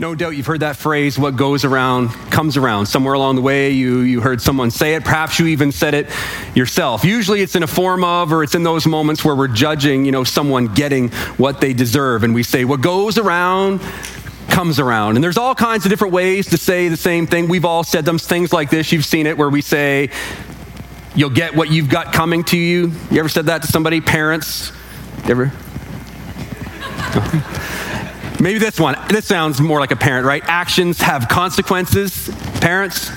No doubt you've heard that phrase, what goes around comes around. Somewhere along the way, you, you heard someone say it. Perhaps you even said it yourself. Usually it's in a form of, or it's in those moments where we're judging, you know, someone getting what they deserve. And we say, what goes around comes around. And there's all kinds of different ways to say the same thing. We've all said them, things like this. You've seen it where we say, you'll get what you've got coming to you. You ever said that to somebody? Parents? Ever? Maybe this one. This sounds more like a parent, right? Actions have consequences. Parents.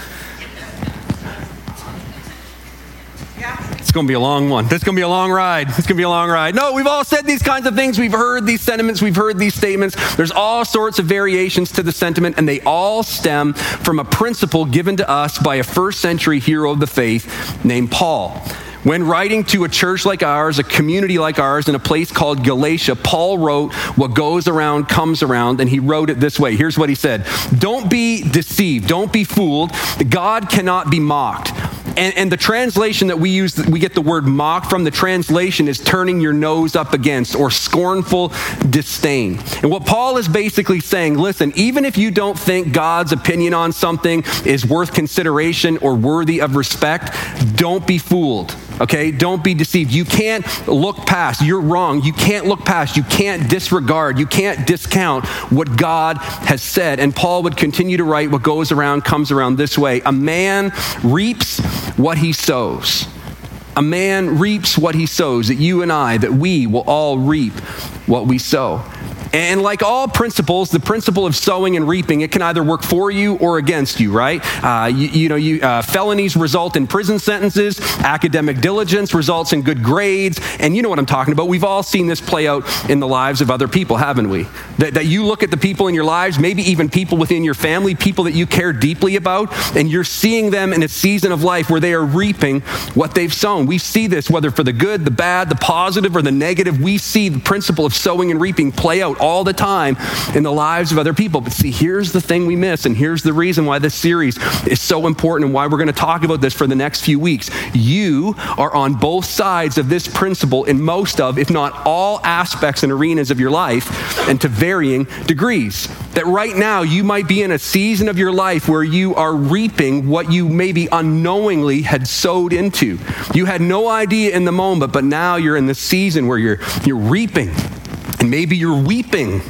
It's going to be a long one. This is going to be a long ride. It's going to be a long ride. No, we've all said these kinds of things. We've heard these sentiments. We've heard these statements. There's all sorts of variations to the sentiment, and they all stem from a principle given to us by a first century hero of the faith named Paul. When writing to a church like ours, a community like ours, in a place called Galatia, Paul wrote, What goes around comes around, and he wrote it this way. Here's what he said Don't be deceived, don't be fooled. God cannot be mocked. And, and, the translation that we use, we get the word mock from, the translation is turning your nose up against or scornful disdain. And what Paul is basically saying listen, even if you don't think God's opinion on something is worth consideration or worthy of respect, don't be fooled. Okay, don't be deceived. You can't look past. You're wrong. You can't look past. You can't disregard. You can't discount what God has said. And Paul would continue to write what goes around comes around this way. A man reaps what he sows. A man reaps what he sows, that you and I, that we will all reap what we sow. And like all principles, the principle of sowing and reaping, it can either work for you or against you, right? Uh, you, you, know, you, uh, felonies result in prison sentences, academic diligence results in good grades, and you know what I'm talking about. We've all seen this play out in the lives of other people, haven't we? That, that you look at the people in your lives, maybe even people within your family, people that you care deeply about, and you're seeing them in a season of life where they are reaping what they've sown. We see this whether for the good, the bad, the positive, or the negative. We see the principle of sowing and reaping play out all the time in the lives of other people. But see, here's the thing we miss, and here's the reason why this series is so important and why we're going to talk about this for the next few weeks. You are on both sides of this principle in most of, if not all aspects and arenas of your life, and to varying degrees. That right now you might be in a season of your life where you are reaping what you maybe unknowingly had sowed into. You had no idea in the moment, but now you're in the season where you're, you're reaping and maybe you're weeping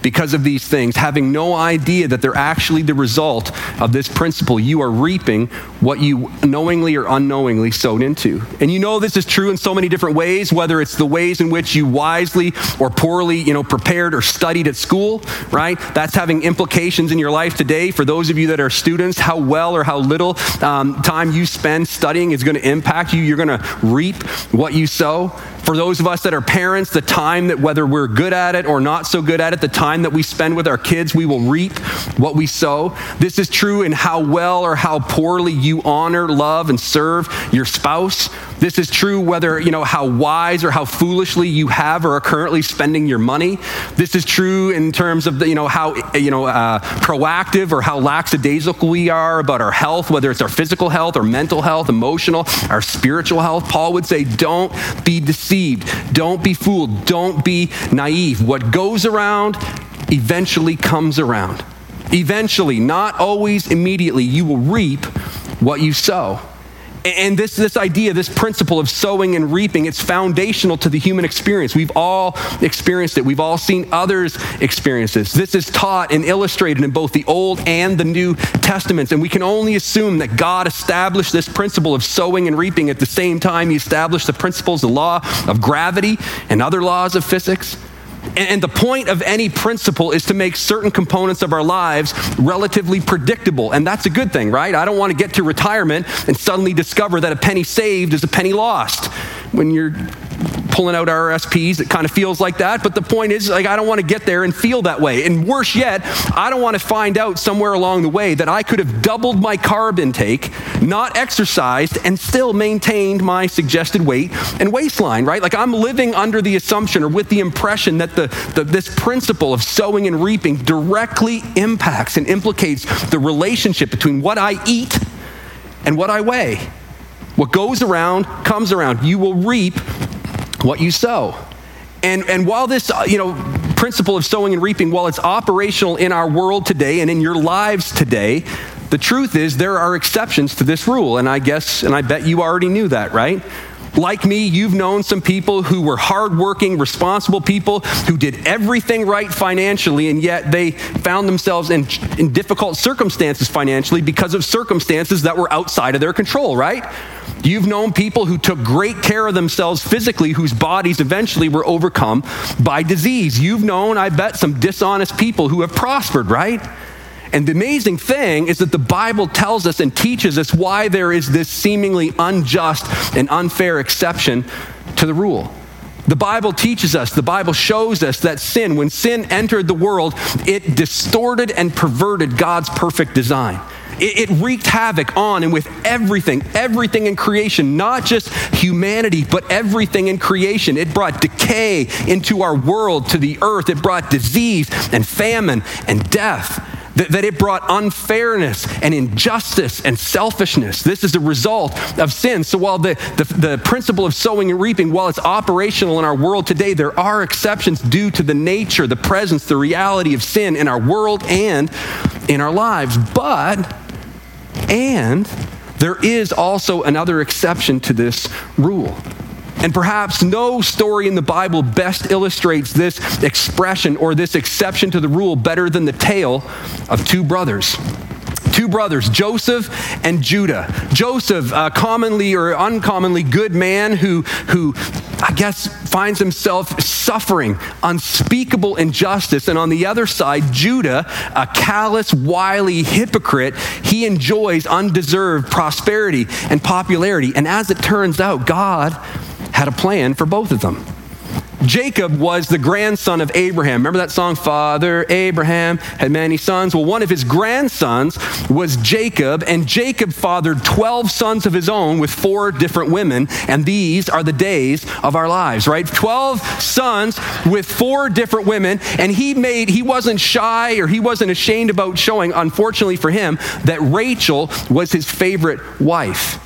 because of these things, having no idea that they're actually the result of this principle. You are reaping what you knowingly or unknowingly sowed into. And you know this is true in so many different ways, whether it's the ways in which you wisely or poorly, you know, prepared or studied at school, right? That's having implications in your life today. For those of you that are students, how well or how little um, time you spend studying is going to impact you. You're going to reap what you sow. For those of us that are parents, the time that whether we're good at it or not so good at it, the time that we spend with our kids, we will reap what we sow. This is true in how well or how poorly you honor, love, and serve your spouse. This is true whether, you know, how wise or how foolishly you have or are currently spending your money. This is true in terms of, the, you know, how, you know, uh, proactive or how lackadaisical we are about our health, whether it's our physical health or mental health, emotional, our spiritual health. Paul would say, don't be deceived deceived. Don't be fooled. Don't be naive. What goes around eventually comes around. Eventually, not always immediately, you will reap what you sow. And this, this idea, this principle of sowing and reaping, it's foundational to the human experience. We've all experienced it. We've all seen others experience this. This is taught and illustrated in both the Old and the New Testaments. And we can only assume that God established this principle of sowing and reaping at the same time He established the principles, the law of gravity and other laws of physics. And the point of any principle is to make certain components of our lives relatively predictable. And that's a good thing, right? I don't want to get to retirement and suddenly discover that a penny saved is a penny lost. When you're pulling out RSPs. It kind of feels like that. But the point is, like, I don't want to get there and feel that way. And worse yet, I don't want to find out somewhere along the way that I could have doubled my carb intake, not exercised, and still maintained my suggested weight and waistline, right? Like I'm living under the assumption or with the impression that the, the this principle of sowing and reaping directly impacts and implicates the relationship between what I eat and what I weigh. What goes around comes around. You will reap what you sow. And, and while this, uh, you know, principle of sowing and reaping, while it's operational in our world today and in your lives today, the truth is there are exceptions to this rule. And I guess, and I bet you already knew that, right? Like me, you've known some people who were hardworking, responsible people who did everything right financially, and yet they found themselves in, in difficult circumstances financially because of circumstances that were outside of their control, right? You've known people who took great care of themselves physically, whose bodies eventually were overcome by disease. You've known, I bet, some dishonest people who have prospered, right? And the amazing thing is that the Bible tells us and teaches us why there is this seemingly unjust and unfair exception to the rule. The Bible teaches us, the Bible shows us that sin, when sin entered the world, it distorted and perverted God's perfect design. It, it, wreaked havoc on and with everything, everything in creation, not just humanity, but everything in creation. It brought decay into our world, to the earth. It brought disease and famine and death that, that it brought unfairness and injustice and selfishness. This is a result of sin. So while the, the, the principle of sowing and reaping, while it's operational in our world today, there are exceptions due to the nature, the presence, the reality of sin in our world and in our lives. But, and, there is also another exception to this rule. And perhaps no story in the Bible best illustrates this expression or this exception to the rule better than the tale of two brothers two brothers, Joseph and Judah. Joseph, a commonly or uncommonly good man who, who I guess finds himself suffering unspeakable injustice. And on the other side, Judah, a callous, wily hypocrite, he enjoys undeserved prosperity and popularity. And as it turns out, God had a plan for both of them. Jacob was the grandson of Abraham. Remember that song, Father Abraham had many sons? Well, one of his grandsons was Jacob, and Jacob fathered 12 sons of his own with four different women, and these are the days of our lives, right? 12 sons with four different women, and he made, he wasn't shy or he wasn't ashamed about showing, unfortunately for him, that Rachel was his favorite wife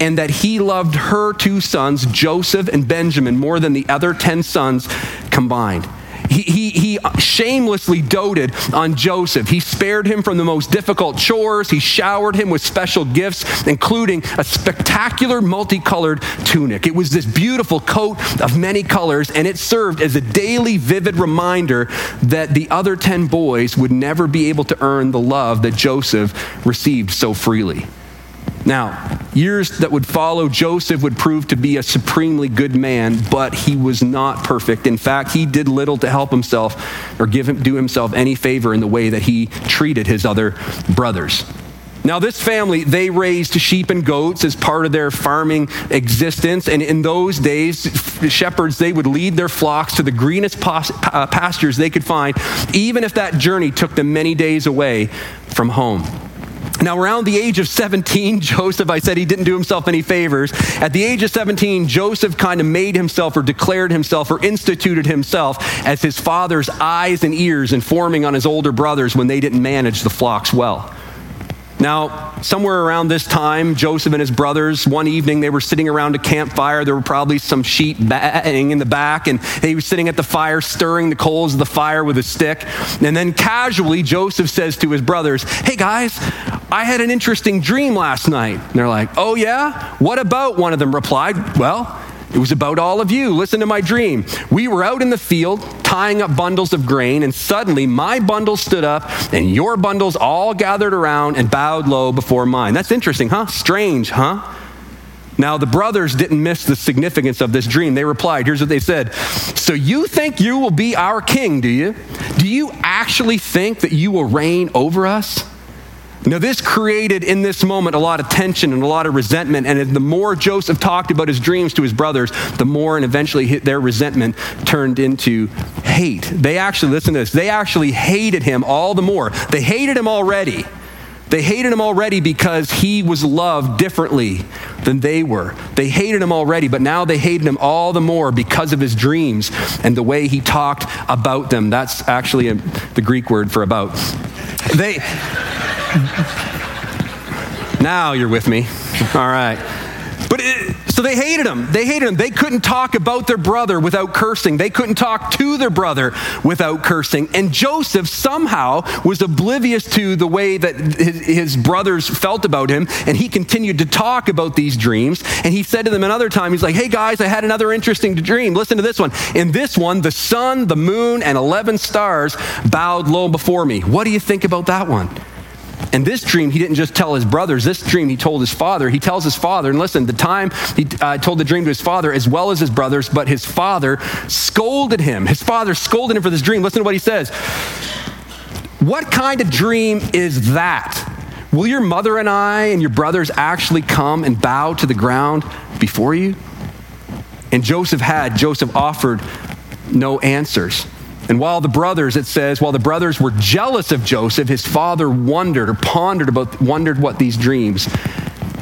and that he loved her two sons, Joseph and Benjamin, more than the other 10 sons combined. He, he, he, shamelessly doted on Joseph. He spared him from the most difficult chores. He showered him with special gifts, including a spectacular multicolored tunic. It was this beautiful coat of many colors, and it served as a daily vivid reminder that the other 10 boys would never be able to earn the love that Joseph received so freely. Now, years that would follow, Joseph would prove to be a supremely good man, but he was not perfect. In fact, he did little to help himself or give him, do himself any favor in the way that he treated his other brothers. Now, this family, they raised sheep and goats as part of their farming existence. And in those days, shepherds, they would lead their flocks to the greenest pastures they could find, even if that journey took them many days away from home. Now, around the age of 17, Joseph, I said he didn't do himself any favors. At the age of 17, Joseph kind of made himself or declared himself or instituted himself as his father's eyes and ears, informing on his older brothers when they didn't manage the flocks well. Now, somewhere around this time, Joseph and his brothers, one evening, they were sitting around a campfire. There were probably some sheep batting in the back, and he was sitting at the fire, stirring the coals of the fire with a stick. And then casually, Joseph says to his brothers, Hey guys, I had an interesting dream last night. And they're like, Oh, yeah? What about? One of them replied, Well, it was about all of you. Listen to my dream. We were out in the field tying up bundles of grain, and suddenly my bundle stood up, and your bundles all gathered around and bowed low before mine. That's interesting, huh? Strange, huh? Now, the brothers didn't miss the significance of this dream. They replied, Here's what they said So you think you will be our king, do you? Do you actually think that you will reign over us? Now, this created in this moment a lot of tension and a lot of resentment. And the more Joseph talked about his dreams to his brothers, the more and eventually their resentment turned into hate. They actually, listen to this, they actually hated him all the more. They hated him already. They hated him already because he was loved differently than they were. They hated him already, but now they hated him all the more because of his dreams and the way he talked about them. That's actually a, the Greek word for about. They now you're with me. All right. But it, So they hated him. They hated him. They couldn't talk about their brother without cursing. They couldn't talk to their brother without cursing. And Joseph somehow was oblivious to the way that his, brothers felt about him. And he continued to talk about these dreams. And he said to them another time, he's like, hey guys, I had another interesting dream. Listen to this one. In this one, the sun, the moon, and 11 stars bowed low before me. What do you think about that one? And this dream, he didn't just tell his brothers. This dream, he told his father. He tells his father, and listen, the time he uh, told the dream to his father as well as his brothers, but his father scolded him. His father scolded him for this dream. Listen to what he says. What kind of dream is that? Will your mother and I and your brothers actually come and bow to the ground before you? And Joseph had, Joseph offered no answers. And while the brothers, it says, while the brothers were jealous of Joseph, his father wondered or pondered about, wondered what these dreams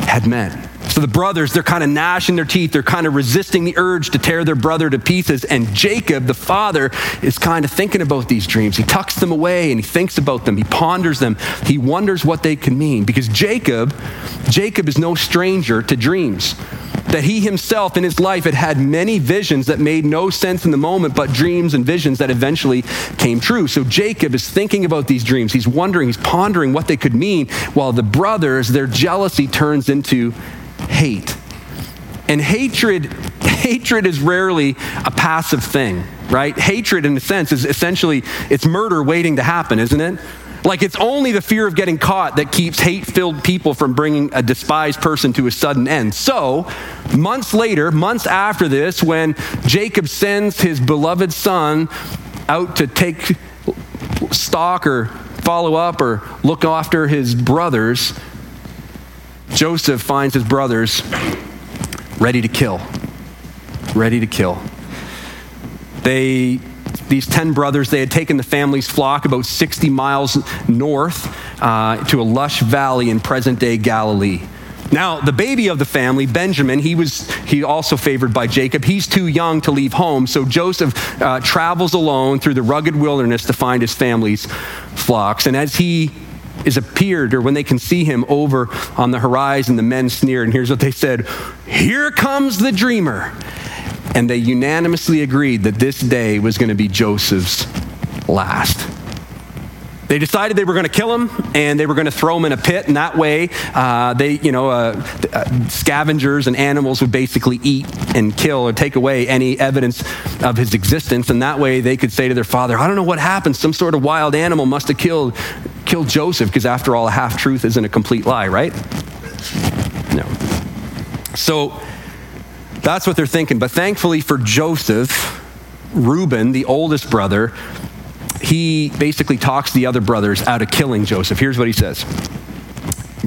had meant. So the brothers, they're kind of gnashing their teeth. They're kind of resisting the urge to tear their brother to pieces. And Jacob, the father, is kind of thinking about these dreams. He tucks them away and he thinks about them. He ponders them. He wonders what they can mean. Because Jacob, Jacob is no stranger to dreams that he himself in his life had had many visions that made no sense in the moment, but dreams and visions that eventually came true. So Jacob is thinking about these dreams. He's wondering, he's pondering what they could mean, while the brothers, their jealousy turns into hate. And hatred, hatred is rarely a passive thing, right? Hatred, in a sense, is essentially it's murder waiting to happen, isn't it? Like it's only the fear of getting caught that keeps hate filled people from bringing a despised person to a sudden end. So, months later, months after this, when Jacob sends his beloved son out to take stock or follow up or look after his brothers, Joseph finds his brothers ready to kill. Ready to kill. They these 10 brothers, they had taken the family's flock about 60 miles north uh, to a lush valley in present day Galilee. Now, the baby of the family, Benjamin, he was he also favored by Jacob. He's too young to leave home, so Joseph uh, travels alone through the rugged wilderness to find his family's flocks. And as he is appeared, or when they can see him over on the horizon, the men sneered. And here's what they said Here comes the dreamer. And they unanimously agreed that this day was going to be Joseph's last. They decided they were going to kill him and they were going to throw him in a pit, and that way, uh, they, you know, uh, uh, scavengers and animals would basically eat and kill or take away any evidence of his existence, and that way they could say to their father, "I don't know what happened. Some sort of wild animal must have killed killed Joseph, because after all, a half truth isn't a complete lie, right?" No. So that's what they're thinking. But thankfully for Joseph, Reuben, the oldest brother, he basically talks the other brothers out of killing Joseph. Here's what he says.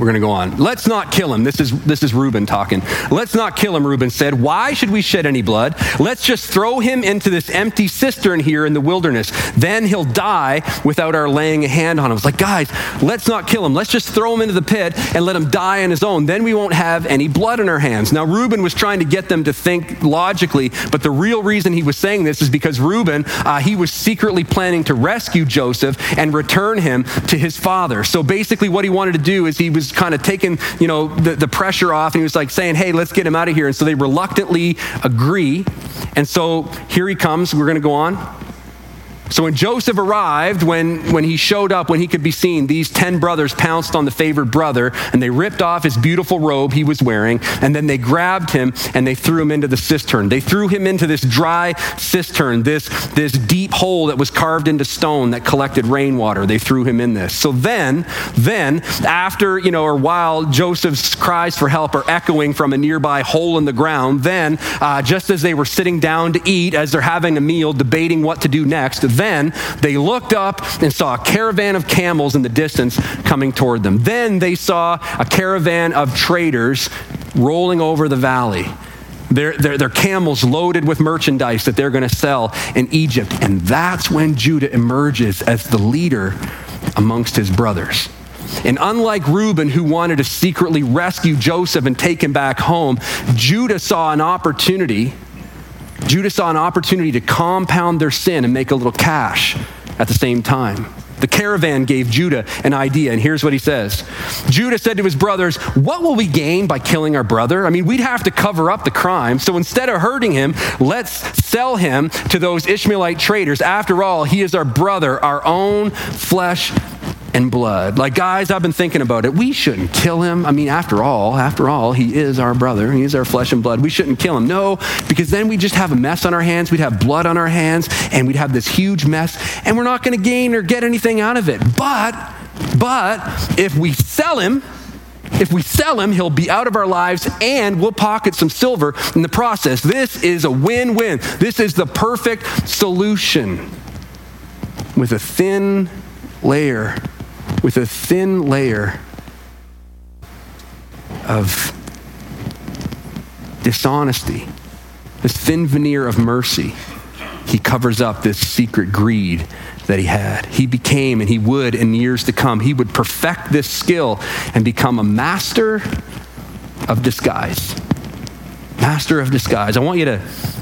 We're going to go on. Let's not kill him. This is, this is Reuben talking. Let's not kill him, Reuben said. Why should we shed any blood? Let's just throw him into this empty cistern here in the wilderness. Then he'll die without our laying a hand on him. It's like, guys, let's not kill him. Let's just throw him into the pit and let him die on his own. Then we won't have any blood in our hands. Now, Reuben was trying to get them to think logically, but the real reason he was saying this is because Reuben, uh, he was secretly planning to rescue Joseph and return him to his father. So basically, what he wanted to do is he was kind of taking, you know, the, the pressure off and he was like saying, hey, let's get him out of here. And so they reluctantly agree. And so here he comes. We're going to go on. So when Joseph arrived, when, when he showed up, when he could be seen, these 10 brothers pounced on the favored brother and they ripped off his beautiful robe he was wearing. And then they grabbed him and they threw him into the cistern. They threw him into this dry cistern, this, this deep hole that was carved into stone that collected rainwater. They threw him in this. So then, then, after, you know, or while Joseph's cries for help are echoing from a nearby hole in the ground, then, uh, just as they were sitting down to eat, as they're having a meal, debating what to do next, then they looked up and saw a caravan of camels in the distance coming toward them. Then they saw a caravan of traders rolling over the valley. Their, camels loaded with merchandise that they're going to sell in Egypt. And that's when Judah emerges as the leader amongst his brothers. And unlike Reuben, who wanted to secretly rescue Joseph and take him back home, Judah saw an opportunity Judah saw an opportunity to compound their sin and make a little cash at the same time. The caravan gave Judah an idea, and here's what he says Judah said to his brothers, What will we gain by killing our brother? I mean, we'd have to cover up the crime. So instead of hurting him, let's sell him to those Ishmaelite traders. After all, he is our brother, our own flesh and blood. Like, guys, I've been thinking about it. We shouldn't kill him. I mean, after all, after all, he is our brother. He is our flesh and blood. We shouldn't kill him. No, because then we just have a mess on our hands. We'd have blood on our hands, and we'd have this huge mess, and we're not going to gain or get anything out of it. But, but if we sell him, if we sell him, he'll be out of our lives and we'll pocket some silver in the process. This is a win win. This is the perfect solution with a thin layer with a thin layer of dishonesty, this thin veneer of mercy. He covers up this secret greed that he had. He became, and he would in years to come, he would perfect this skill and become a master of disguise. Master of disguise. I want you to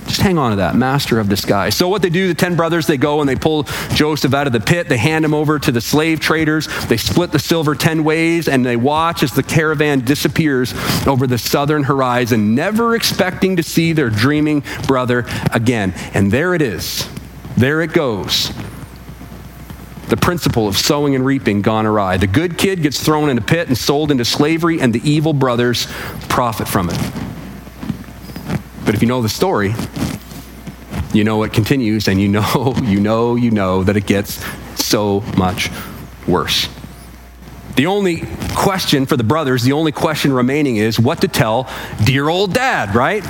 just hang on to that. Master of disguise. So, what they do, the 10 brothers, they go and they pull Joseph out of the pit. They hand him over to the slave traders. They split the silver 10 ways and they watch as the caravan disappears over the southern horizon, never expecting to see their dreaming brother again. And there it is. There it goes the principle of sowing and reaping gone awry. The good kid gets thrown in a pit and sold into slavery, and the evil brothers profit from it. But if you know the story, you know it continues, and you know, you know, you know that it gets so much worse. The only question for the brothers, the only question remaining is what to tell dear old dad, right?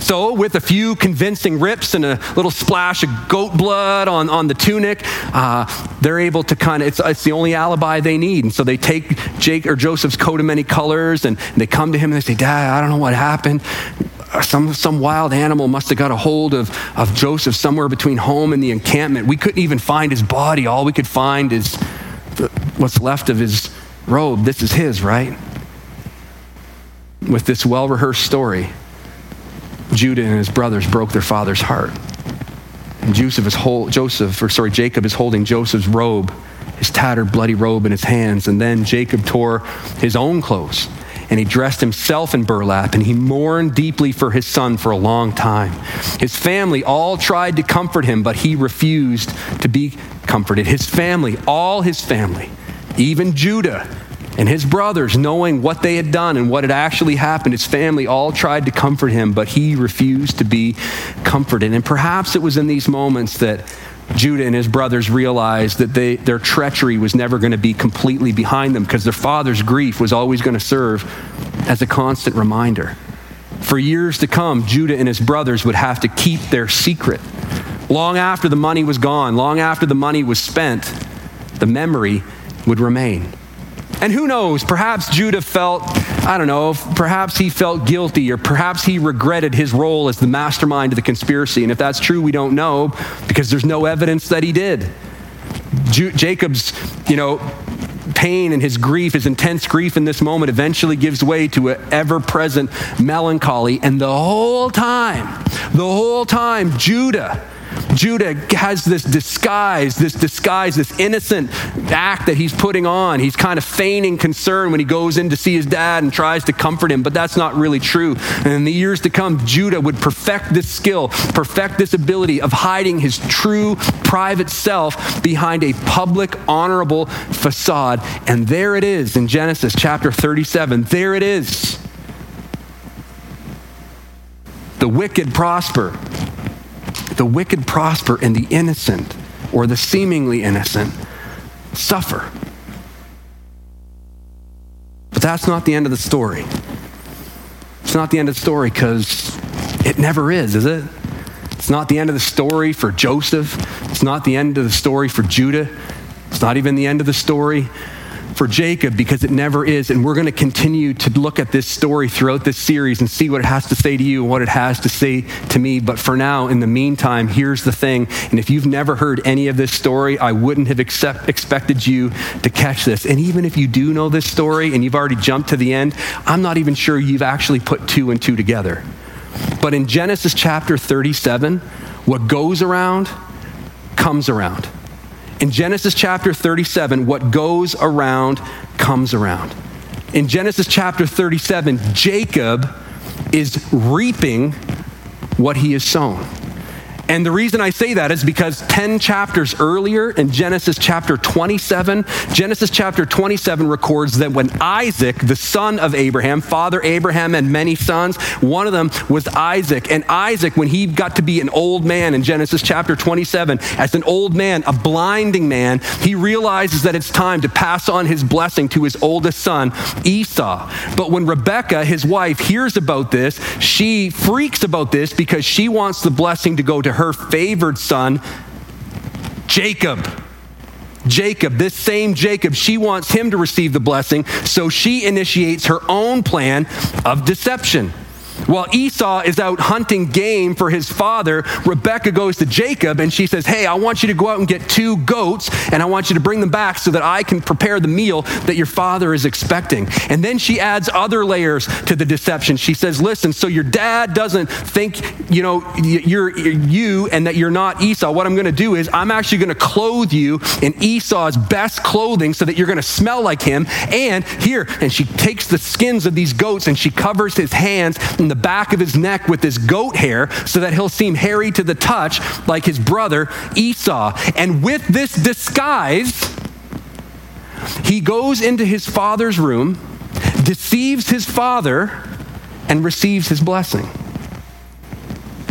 So, with a few convincing rips and a little splash of goat blood on, on the tunic, uh, they're able to kind of, it's, it's the only alibi they need. And so they take Jake or Joseph's coat of many colors and, and they come to him and they say, Dad, I don't know what happened some, some wild animal must have got a hold of, of Joseph somewhere between home and the encampment. We couldn't even find his body. All we could find is the, what's left of his robe. This is his, right? With this well rehearsed story, Judah and his brothers broke their father's heart. And Joseph is hold, Joseph, or sorry, Jacob is holding Joseph's robe, his tattered, bloody robe in his hands. And then Jacob tore his own clothes and he dressed himself in burlap and he mourned deeply for his son for a long time. His family all tried to comfort him, but he refused to be comforted. His family, all his family, even Judah and his brothers, knowing what they had done and what had actually happened, his family all tried to comfort him, but he refused to be comforted. And perhaps it was in these moments that Judah and his brothers realized that they, their treachery was never going to be completely behind them because their father's grief was always going to serve as a constant reminder. For years to come, Judah and his brothers would have to keep their secret. Long after the money was gone, long after the money was spent, the memory would remain. And who knows, perhaps Judah felt, I don't know, perhaps he felt guilty or perhaps he regretted his role as the mastermind of the conspiracy. And if that's true, we don't know because there's no evidence that he did. Ju- Jacob's, you know, pain and his grief, his intense grief in this moment eventually gives way to an ever present melancholy. And the whole time, the whole time, Judah Judah has this disguise, this disguise, this innocent act that he's putting on. He's kind of feigning concern when he goes in to see his dad and tries to comfort him, but that's not really true. And in the years to come, Judah would perfect this skill, perfect this ability of hiding his true private self behind a public, honorable facade. And there it is in Genesis chapter 37. There it is. The wicked prosper the wicked prosper and the innocent, or the seemingly innocent, suffer. But that's not the end of the story. It's not the end of the story because it never is, is it? It's not the end of the story for Joseph. It's not the end of the story for Judah. It's not even the end of the story for Jacob because it never is. And we're going to continue to look at this story throughout this series and see what it has to say to you and what it has to say to me. But for now, in the meantime, here's the thing. And if you've never heard any of this story, I wouldn't have accept, expected you to catch this. And even if you do know this story and you've already jumped to the end, I'm not even sure you've actually put two and two together. But in Genesis chapter 37, what goes around comes around. In Genesis chapter 37, what goes around comes around. In Genesis chapter 37, Jacob is reaping what he has sown. And the reason I say that is because 10 chapters earlier in Genesis chapter 27, Genesis chapter 27 records that when Isaac, the son of Abraham, father Abraham and many sons, one of them was Isaac. And Isaac, when he got to be an old man in Genesis chapter 27, as an old man, a blinding man, he realizes that it's time to pass on his blessing to his oldest son, Esau. But when Rebekah, his wife, hears about this, she freaks about this because she wants the blessing to go to her favored son, Jacob. Jacob, this same Jacob, she wants him to receive the blessing, so she initiates her own plan of deception. While Esau is out hunting game for his father, Rebecca goes to Jacob and she says, Hey, I want you to go out and get two goats and I want you to bring them back so that I can prepare the meal that your father is expecting. And then she adds other layers to the deception. She says, Listen, so your dad doesn't think, you know, you're you and that you're not Esau. What I'm going to do is I'm actually going to clothe you in Esau's best clothing so that you're going to smell like him. And here, and she takes the skins of these goats and she covers his hands the back of his neck with this goat hair so that he'll seem hairy to the touch like his brother Esau. And with this disguise, he goes into his father's room, deceives his father, and receives his blessing.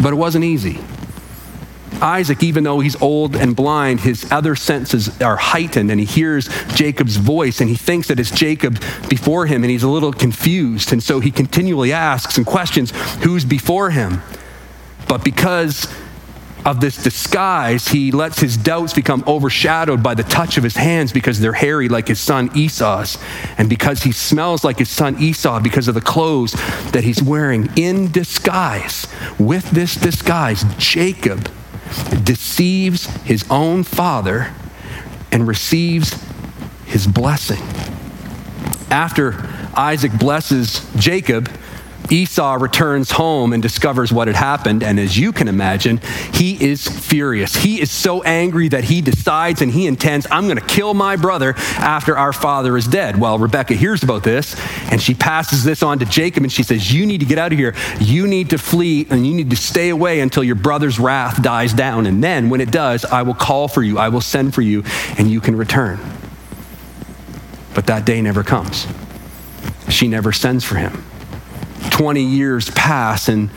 But it wasn't easy. Isaac, even though he's old and blind, his other senses are heightened and he hears Jacob's voice and he thinks that it's Jacob before him and he's a little confused. And so he continually asks and questions who's before him. But because of this disguise, he lets his doubts become overshadowed by the touch of his hands because they're hairy like his son Esau's, and because he smells like his son Esau because of the clothes that he's wearing in disguise. With this disguise, Jacob deceives his own father and receives his blessing. After Isaac blesses Jacob, Esau returns home and discovers what had happened. And as you can imagine, he is furious. He is so angry that he decides and he intends, I'm going to kill my brother after our father is dead. Well, Rebecca hears about this and she passes this on to Jacob and she says, You need to get out of here. You need to flee and you need to stay away until your brother's wrath dies down. And then when it does, I will call for you, I will send for you, and you can return. But that day never comes. She never sends for him. 20 years pass and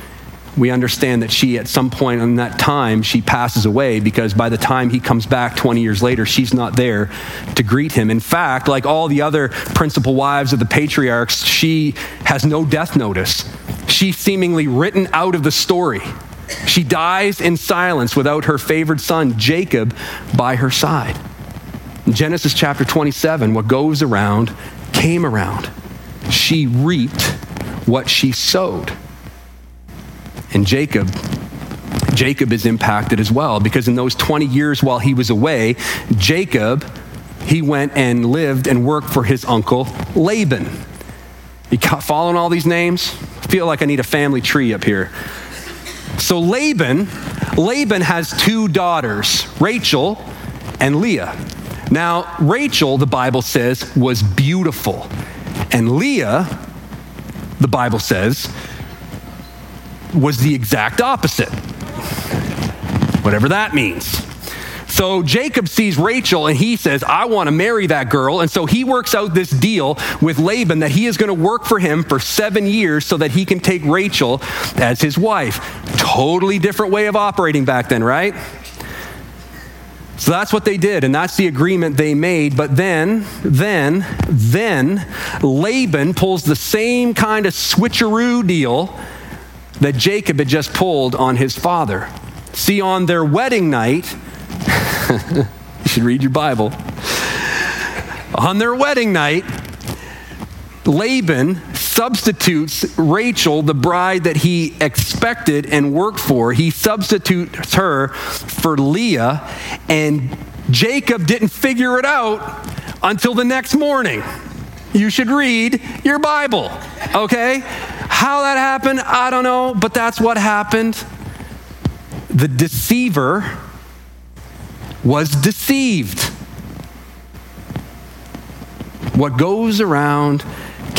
we understand that she at some point in that time she passes away because by the time he comes back 20 years later she's not there to greet him. In fact like all the other principal wives of the patriarchs she has no death notice. She's seemingly written out of the story. She dies in silence without her favored son jacob by her side. In genesis chapter 27 what goes around came around. She reaped what she sowed. And Jacob, Jacob is impacted as well because in those 20 years while he was away, Jacob, he went and lived and worked for his uncle Laban. You following all these names? I feel like I need a family tree up here. So Laban, Laban has two daughters, Rachel and Leah. Now, Rachel, the Bible says, was beautiful. And Leah the Bible says, was the exact opposite. Whatever that means. So Jacob sees Rachel and he says, I want to marry that girl. And so he works out this deal with Laban that he is going to work for him for seven years so that he can take Rachel as his wife. Totally different way of operating back then, right? So that's what they did, and that's the agreement they made. But then, then, then, Laban pulls the same kind of switcheroo deal that Jacob had just pulled on his father. See, on their wedding night, you should read your Bible. On their wedding night, Laban substitutes Rachel, the bride that he expected and worked for, he substitutes her for Leah, and Jacob didn't figure it out until the next morning. You should read your Bible, okay? How that happened, I don't know, but that's what happened. The deceiver was deceived. What goes around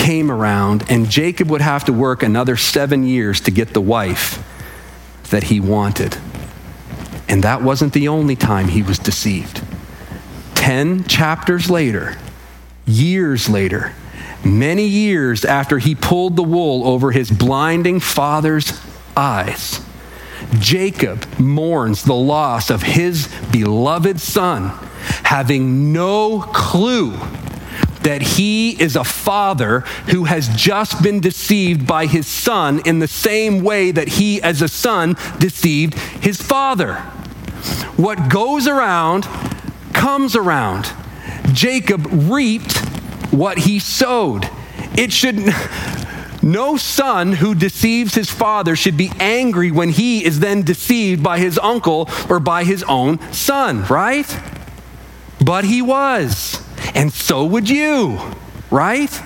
came around, and Jacob would have to work another seven years to get the wife that he wanted. And that wasn't the only time he was deceived. Ten chapters later, years later, many years after he pulled the wool over his blinding father's eyes, Jacob mourns the loss of his beloved son, having no clue that he is a father who has just been deceived by his son in the same way that he, as a son, deceived his father. What goes around comes around. Jacob reaped what he sowed. It should. No son who deceives his father should be angry when he is then deceived by his uncle or by his own son, right? But he was. And so would you, right?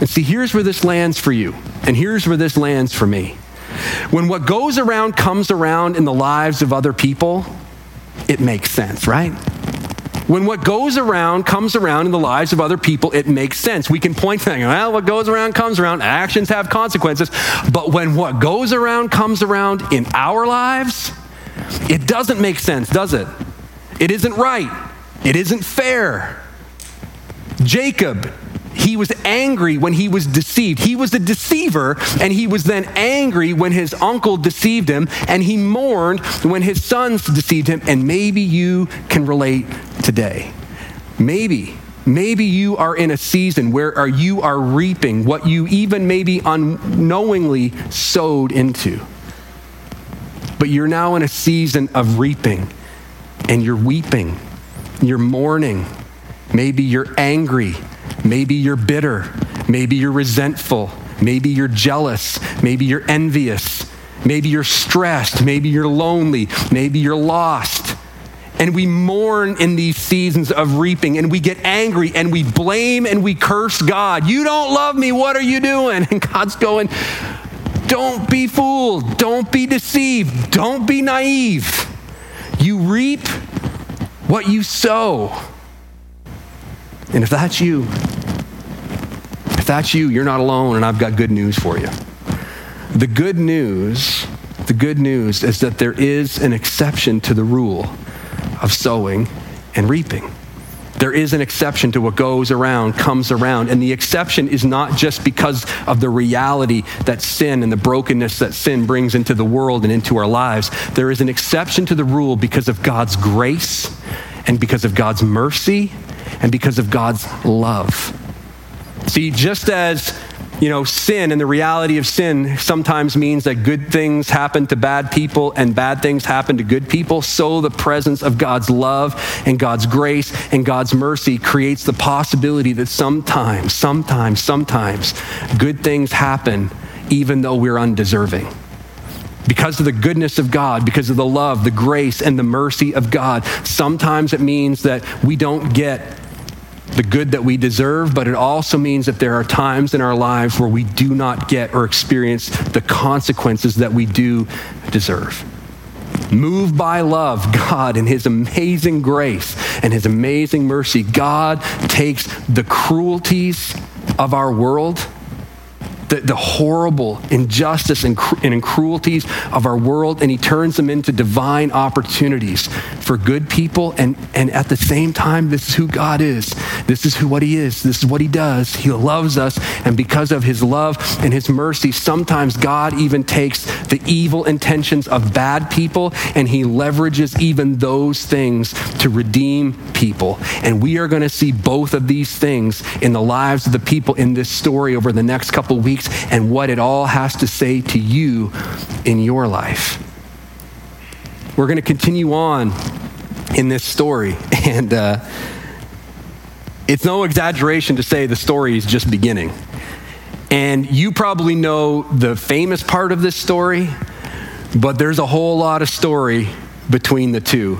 And see, here's where this lands for you, and here's where this lands for me. When what goes around comes around in the lives of other people, it makes sense, right? When what goes around comes around in the lives of other people, it makes sense. We can point to well, what goes around comes around, actions have consequences. But when what goes around comes around in our lives, it doesn't make sense, does it? It isn't right. It isn't fair. Jacob, he was angry when he was deceived. He was a deceiver, and he was then angry when his uncle deceived him, and he mourned when his sons deceived him. And maybe you can relate today. Maybe. Maybe you are in a season where you are reaping what you even maybe unknowingly sowed into. But you're now in a season of reaping, and you're weeping you're mourning. Maybe you're angry. Maybe you're bitter. Maybe you're resentful. Maybe you're jealous. Maybe you're envious. Maybe you're stressed. Maybe you're lonely. Maybe you're lost. And we mourn in these seasons of reaping and we get angry and we blame and we curse God. You don't love me. What are you doing? And God's going, Don't be fooled. Don't be deceived. Don't be naive. You reap what you sow. And if that's you, if that's you, you're not alone, and I've got good news for you. The good news, the good news is that there is an exception to the rule of sowing and reaping. There is an exception to what goes around, comes around. And the exception is not just because of the reality that sin and the brokenness that sin brings into the world and into our lives. There is an exception to the rule because of God's grace and because of God's mercy and because of God's love. See, just as you know, sin and the reality of sin sometimes means that good things happen to bad people and bad things happen to good people. So the presence of God's love and God's grace and God's mercy creates the possibility that sometimes, sometimes, sometimes good things happen even though we're undeserving because of the goodness of God, because of the love, the grace, and the mercy of God. Sometimes it means that we don't get the good that we deserve, but it also means that there are times in our lives where we do not get or experience the consequences that we do deserve. Moved by love, God, in His amazing grace and His amazing mercy, God takes the cruelties of our world the, the horrible injustice and, and cruelties of our world, and he turns them into divine opportunities for good people. And, and at the same time, this is who God is. This is who what he is. This is what he does. He loves us. And because of his love and his mercy, sometimes God even takes the evil intentions of bad people and he leverages even those things to redeem people. And we are going to see both of these things in the lives of the people in this story over the next couple weeks weeks and what it all has to say to you in your life. We're going to continue on in this story, and uh, it's no exaggeration to say the story is just beginning. And you probably know the famous part of this story, but there's a whole lot of story between the two.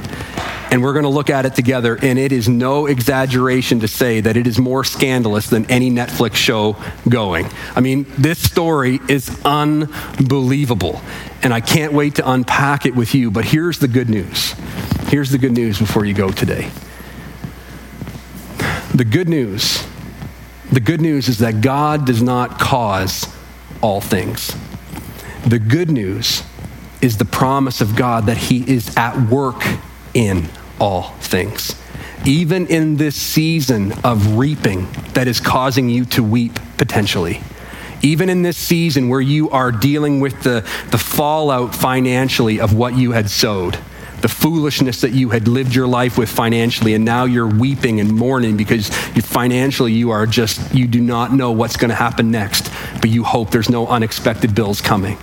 And we're going to look at it together. And it is no exaggeration to say that it is more scandalous than any Netflix show going. I mean, this story is unbelievable. And I can't wait to unpack it with you. But here's the good news. Here's the good news before you go today. The good news, the good news is that God does not cause all things. The good news is the promise of God that He is at work in all things. Even in this season of reaping that is causing you to weep potentially. Even in this season where you are dealing with the, the fallout financially of what you had sowed the foolishness that you had lived your life with financially, and now you're weeping and mourning because you, financially you are just, you do not know what's going to happen next, but you hope there's no unexpected bills coming.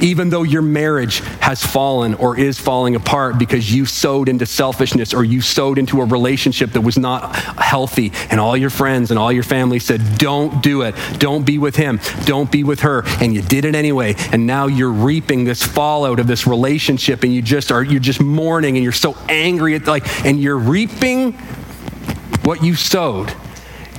Even though your marriage has fallen or is falling apart because you sowed into selfishness or you sowed into a relationship that was not healthy, and all your friends and all your family said, Don't do it. Don't be with him. Don't be with her. And you did it anyway. And now you're reaping this fallout of this relationship, and you just are, you're just mourning and you're so angry at like, and you're reaping what you sowed.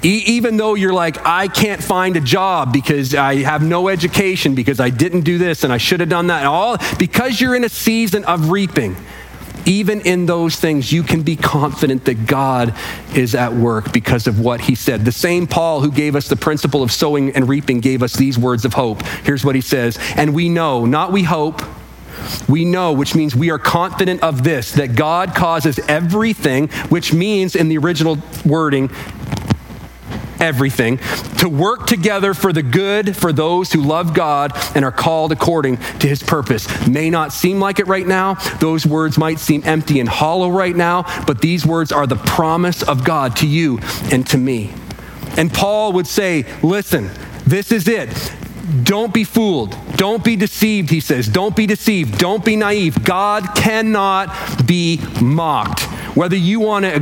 E- even though you're like, I can't find a job because I have no education, because I didn't do this and I should have done that, all because you're in a season of reaping. Even in those things, you can be confident that God is at work because of what he said. The same Paul who gave us the principle of sowing and reaping gave us these words of hope. Here's what he says And we know, not we hope, we know, which means we are confident of this, that God causes everything, which means in the original wording, everything, to work together for the good for those who love God and are called according to his purpose. May not seem like it right now. Those words might seem empty and hollow right now, but these words are the promise of God to you and to me. And Paul would say, listen, this is it. Don't be fooled. Don't be deceived, he says. Don't be deceived. Don't be naive. God cannot be mocked. Whether you want to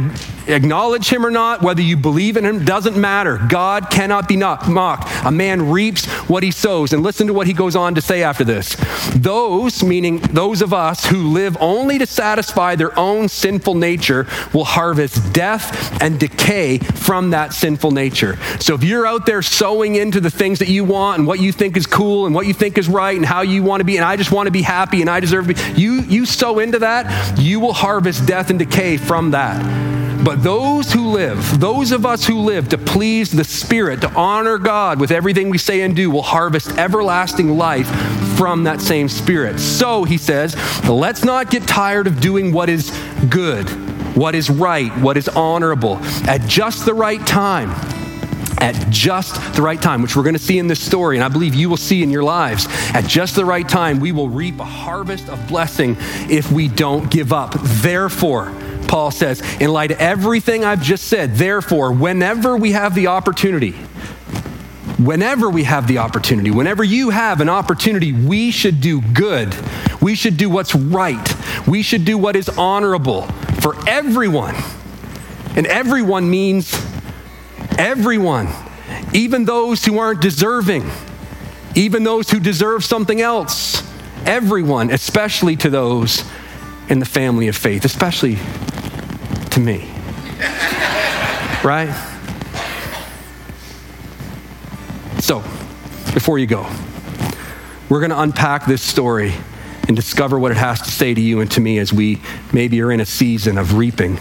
acknowledge him or not, whether you believe in him, doesn't matter. God cannot be mocked. A man reaps what he sows. And listen to what he goes on to say after this. Those, meaning those of us who live only to satisfy their own sinful nature, will harvest death and decay from that sinful nature. So if you're out there sowing into the things that you want and what you think is cool and what you think is right and how you want to be, and I just want to be happy and I deserve to be, you, you sow into that, you will harvest death and decay from that. But those who live, those of us who live to please the Spirit, to honor God with everything we say and do, will harvest everlasting life from that same Spirit. So, he says, let's not get tired of doing what is good, what is right, what is honorable at just the right time at just the right time, which we're going to see in this story, and I believe you will see in your lives. At just the right time, we will reap a harvest of blessing if we don't give up. Therefore, Paul says, in light of everything I've just said, therefore, whenever we have the opportunity, whenever we have the opportunity, whenever you have an opportunity, we should do good. We should do what's right. We should do what is honorable for everyone. And everyone means everyone, even those who aren't deserving, even those who deserve something else. Everyone, especially to those in the family of faith, especially to me. right? So, before you go, we're going to unpack this story and discover what it has to say to you and to me as we maybe are in a season of reaping.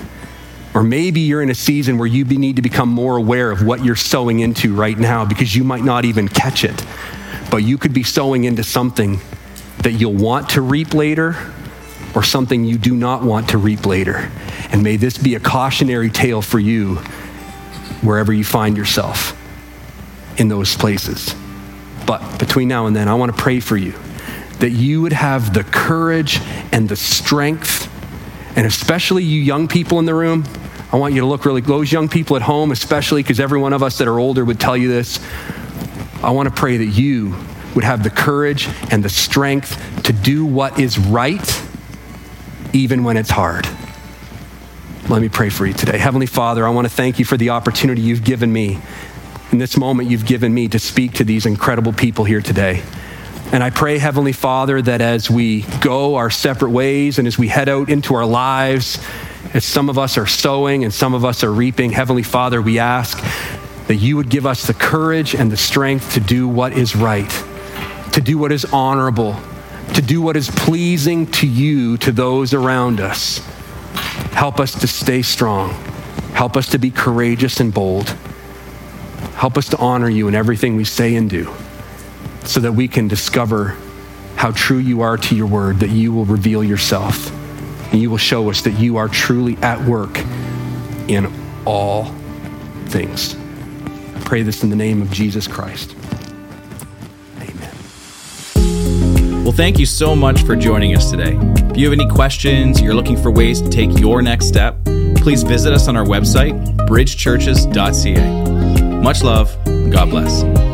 Or maybe you're in a season where you need to become more aware of what you're sowing into right now because you might not even catch it. But you could be sowing into something that you'll want to reap later or something you do not want to reap later. And may this be a cautionary tale for you wherever you find yourself in those places. But between now and then, I want to pray for you that you would have the courage and the strength, and especially you young people in the room. I want you to look really, those young people at home, especially because every one of us that are older would tell you this. I want to pray that you would have the courage and the strength to do what is right even when it's hard. Let me pray for you today. Heavenly Father, I want to thank you for the opportunity you've given me, in this moment you've given me to speak to these incredible people here today. And I pray, Heavenly Father, that as we go our separate ways and as we head out into our lives, as some of us are sowing and some of us are reaping, Heavenly Father, we ask that you would give us the courage and the strength to do what is right, to do what is honorable, to do what is pleasing to you, to those around us. Help us to stay strong. Help us to be courageous and bold. Help us to honor you in everything we say and do so that we can discover how true you are to your word, that you will reveal yourself and you will show us that you are truly at work in all things. I pray this in the name of Jesus Christ. Thank you so much for joining us today. If you have any questions, you're looking for ways to take your next step, please visit us on our website, bridgechurches.ca. Much love. God bless.